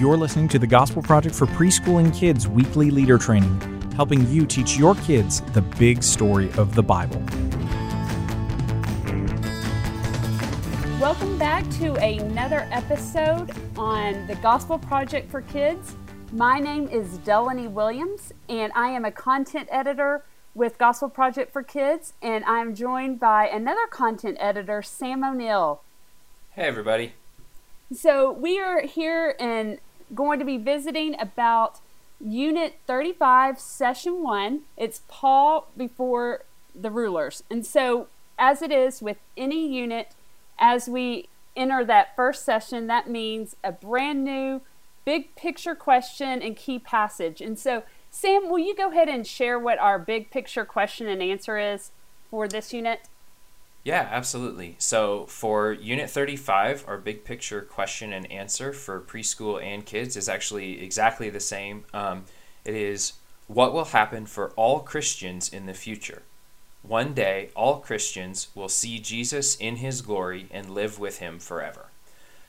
You're listening to the Gospel Project for Preschool and Kids weekly leader training, helping you teach your kids the big story of the Bible. Welcome back to another episode on the Gospel Project for Kids. My name is Delaney Williams, and I am a content editor with Gospel Project for Kids, and I'm joined by another content editor, Sam O'Neill. Hey, everybody. So, we are here and going to be visiting about Unit 35, Session 1. It's Paul before the rulers. And so, as it is with any unit, as we enter that first session, that means a brand new big picture question and key passage. And so, Sam, will you go ahead and share what our big picture question and answer is for this unit? Yeah, absolutely. So for Unit 35, our big picture question and answer for preschool and kids is actually exactly the same. Um, it is what will happen for all Christians in the future? One day, all Christians will see Jesus in his glory and live with him forever.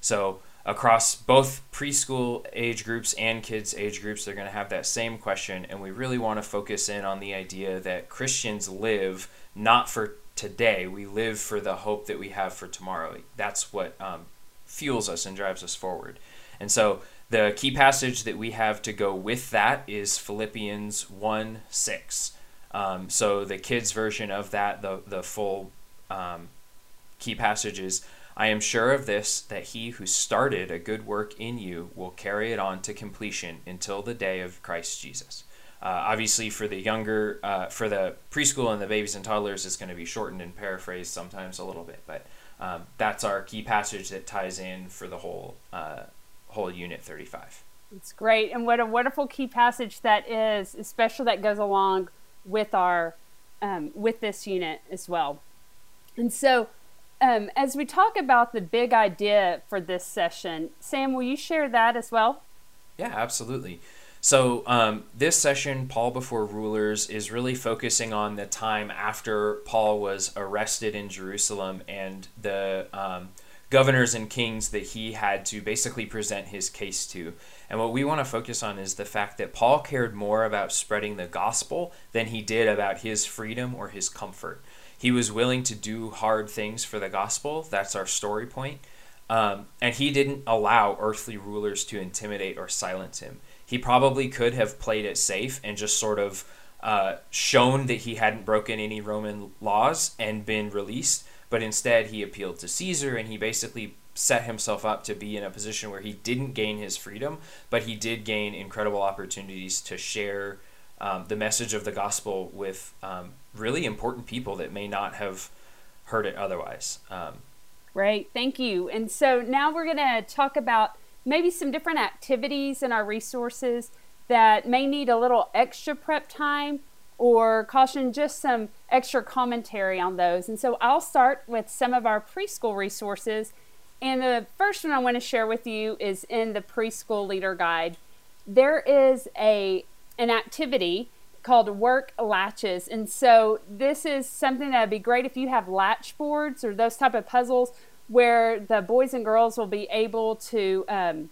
So, across both preschool age groups and kids age groups, they're going to have that same question. And we really want to focus in on the idea that Christians live not for today, we live for the hope that we have for tomorrow. That's what um, fuels us and drives us forward. And so, the key passage that we have to go with that is Philippians 1 6. Um, so the kids' version of that, the the full um, key passage is, "I am sure of this that he who started a good work in you will carry it on to completion until the day of Christ Jesus." Uh, obviously, for the younger, uh, for the preschool and the babies and toddlers, it's going to be shortened and paraphrased sometimes a little bit, but um, that's our key passage that ties in for the whole uh, whole unit 35. It's great, and what a wonderful key passage that is, especially that goes along with our um, with this unit as well. And so, um, as we talk about the big idea for this session, Sam, will you share that as well? Yeah, absolutely. So, um, this session, Paul Before Rulers, is really focusing on the time after Paul was arrested in Jerusalem and the um, governors and kings that he had to basically present his case to. And what we want to focus on is the fact that Paul cared more about spreading the gospel than he did about his freedom or his comfort. He was willing to do hard things for the gospel. That's our story point. Um, and he didn't allow earthly rulers to intimidate or silence him. He probably could have played it safe and just sort of uh, shown that he hadn't broken any Roman laws and been released, but instead he appealed to Caesar and he basically set himself up to be in a position where he didn't gain his freedom, but he did gain incredible opportunities to share um, the message of the gospel with um, really important people that may not have heard it otherwise. Um, Great, thank you. And so now we're going to talk about maybe some different activities in our resources that may need a little extra prep time or caution just some extra commentary on those. And so I'll start with some of our preschool resources and the first one I want to share with you is in the preschool leader guide. There is a an activity called work latches. And so this is something that would be great if you have latch boards or those type of puzzles where the boys and girls will be able to um,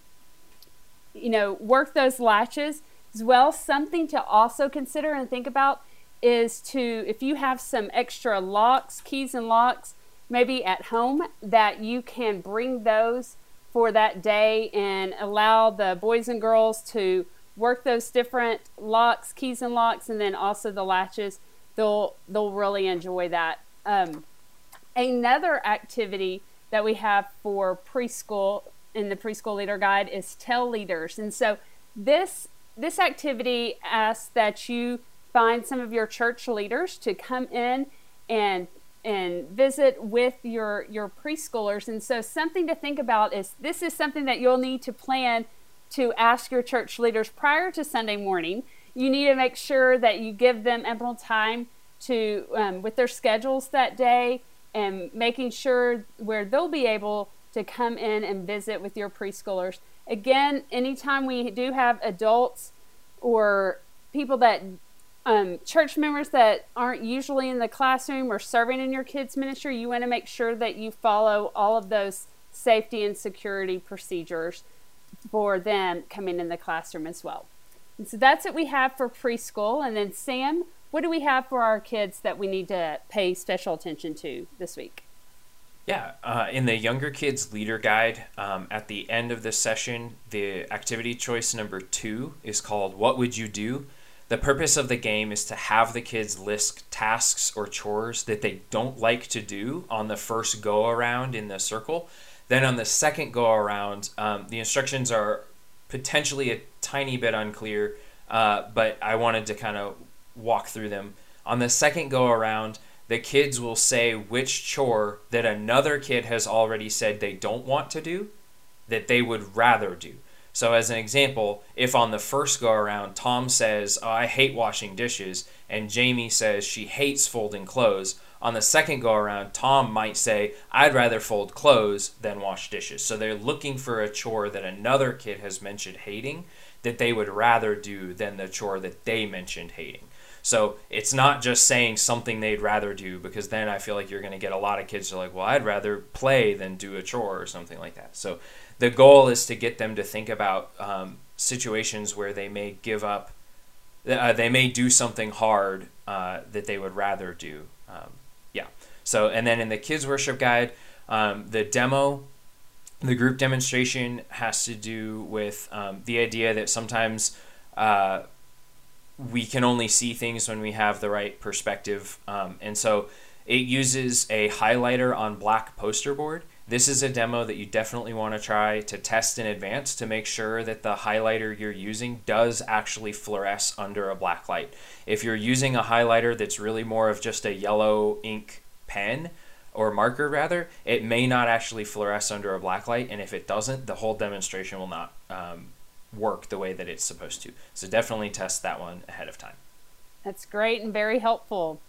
you know work those latches as well something to also consider and think about is to if you have some extra locks keys and locks maybe at home that you can bring those for that day and allow the boys and girls to work those different locks, keys and locks, and then also the latches. They'll they'll really enjoy that. Um, another activity that we have for preschool in the preschool leader guide is tell leaders, and so this this activity asks that you find some of your church leaders to come in and and visit with your your preschoolers. And so something to think about is this is something that you'll need to plan to ask your church leaders prior to sunday morning. You need to make sure that you give them ample time to um, with their schedules that day and making sure where they'll be able to come in and visit with your preschoolers again anytime we do have adults or people that um, church members that aren't usually in the classroom or serving in your kids' ministry, you want to make sure that you follow all of those safety and security procedures. for them coming in the classroom as well. And so that's what we have for preschool. And then, Sam, what do we have for our kids that we need to pay special attention to this week? Yeah, uh, in the Younger Kids Leader Guide, um, at the end of this session, the activity choice number two is called What Would You Do? The purpose of the game is to have the kids list tasks or chores that they don't like to do on the first go around in the circle. Then on the second go around, um, the instructions are potentially a tiny bit unclear, uh, but I wanted to kind of walk through them. On the second go around, the kids will say which chore that another kid has already said they don't want to do that they would rather do. So, as an example, if on the first go around Tom says, oh, I hate washing dishes, and Jamie says she hates folding clothes, on the second go around, Tom might say, I'd rather fold clothes than wash dishes. So, they're looking for a chore that another kid has mentioned hating that they would rather do than the chore that they mentioned hating. So it's not just saying something they'd rather do because then I feel like you're going to get a lot of kids who are like, well, I'd rather play than do a chore or something like that. So the goal is to get them to think about um, situations where they may give up, uh, they may do something hard uh, that they would rather do. Um, yeah. So, and then in the kids worship guide, um, the demo, the group demonstration has to do with um, the idea that sometimes uh, we can only see things when we have the right perspective. Um, and so it uses a highlighter on black poster board. This is a demo that you definitely want to try to test in advance to make sure that the highlighter you're using does actually fluoresce under a black light. If you're using a highlighter that's really more of just a yellow ink pen, or marker rather, it may not actually fluoresce under a black light, and if it doesn't, the whole demonstration will not um, work the way that it's supposed to. So definitely test that one ahead of time. That's great and very helpful.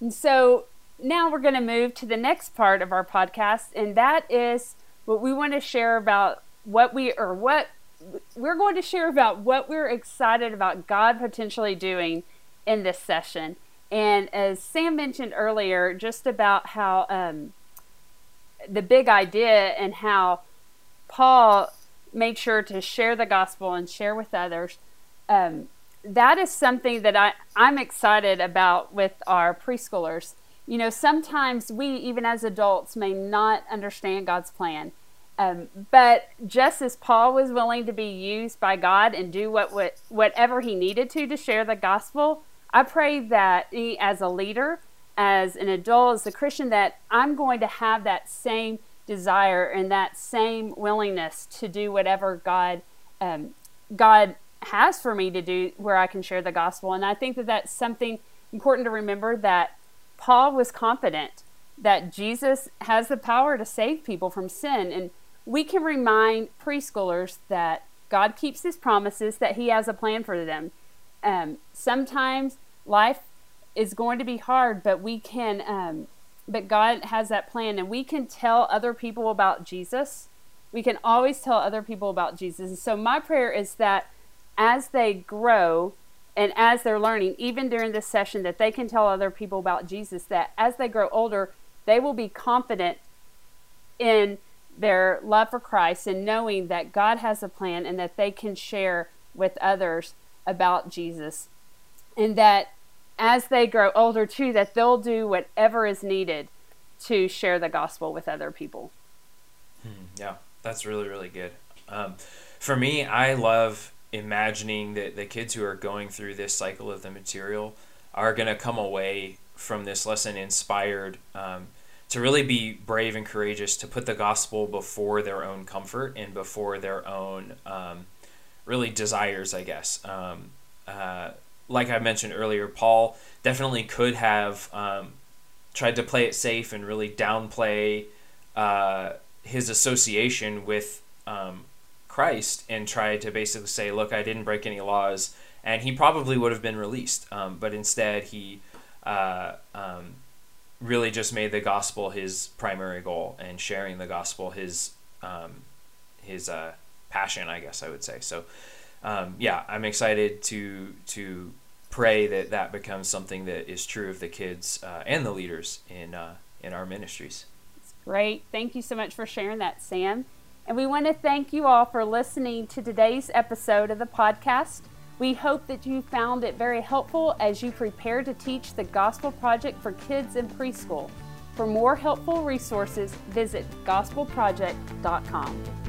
And so now we're going to move to the next part of our podcast, and that is what we want to share about what we or what we're going to share about what we're excited about God potentially doing in this session. And as Sam mentioned earlier, just about how um, the big idea and how Paul made sure to share the gospel and share with others. Um, that is something that I, I'm excited about with our preschoolers. You know, sometimes we, even as adults, may not understand God's plan. Um, but just as Paul was willing to be used by God and do what, what whatever he needed to to share the gospel, I pray that he, as a leader, as an adult, as a Christian, that I'm going to have that same desire and that same willingness to do whatever God um, God has for me to do where I can share the gospel. And I think that that's something important to remember that Paul was confident that Jesus has the power to save people from sin. And we can remind preschoolers that God keeps his promises, that he has a plan for them. Um, sometimes life is going to be hard, but we can um, but God has that plan, and we can tell other people about Jesus. We can always tell other people about Jesus. And so, my prayer is that as they grow and as they're learning, even during this session, that they can tell other people about Jesus, that as they grow older, they will be confident in their love for Christ and knowing that God has a plan and that they can share with others about Jesus. And that as they grow older too that they'll do whatever is needed to share the gospel with other people. Hmm, yeah that's really really good. Um, for me i love imagining that the kids who are going through this cycle of the material are going to come away from this lesson inspired um, to really be brave and courageous to put the gospel before their own comfort and before their own um, really desires i guess. Um, uh, like I mentioned earlier, Paul definitely could have um, tried to play it safe and really downplay uh, his association with um, Christ and tried to basically say, "Look, I didn't break any laws," and he probably would have been released. Um, but instead, he uh, um, really just made the gospel his primary goal and sharing the gospel his um, his uh, passion, I guess I would say. So um, yeah, I'm excited to to pray that that becomes something that is true of the kids uh, and the leaders in uh, in our ministries. Great, thank you so much for sharing that, Sam. And we want to thank you all for listening to today's episode of the podcast. We hope that you found it very helpful as you prepare to teach the Gospel Project for kids in preschool. For more helpful resources, visit gospelproject.com.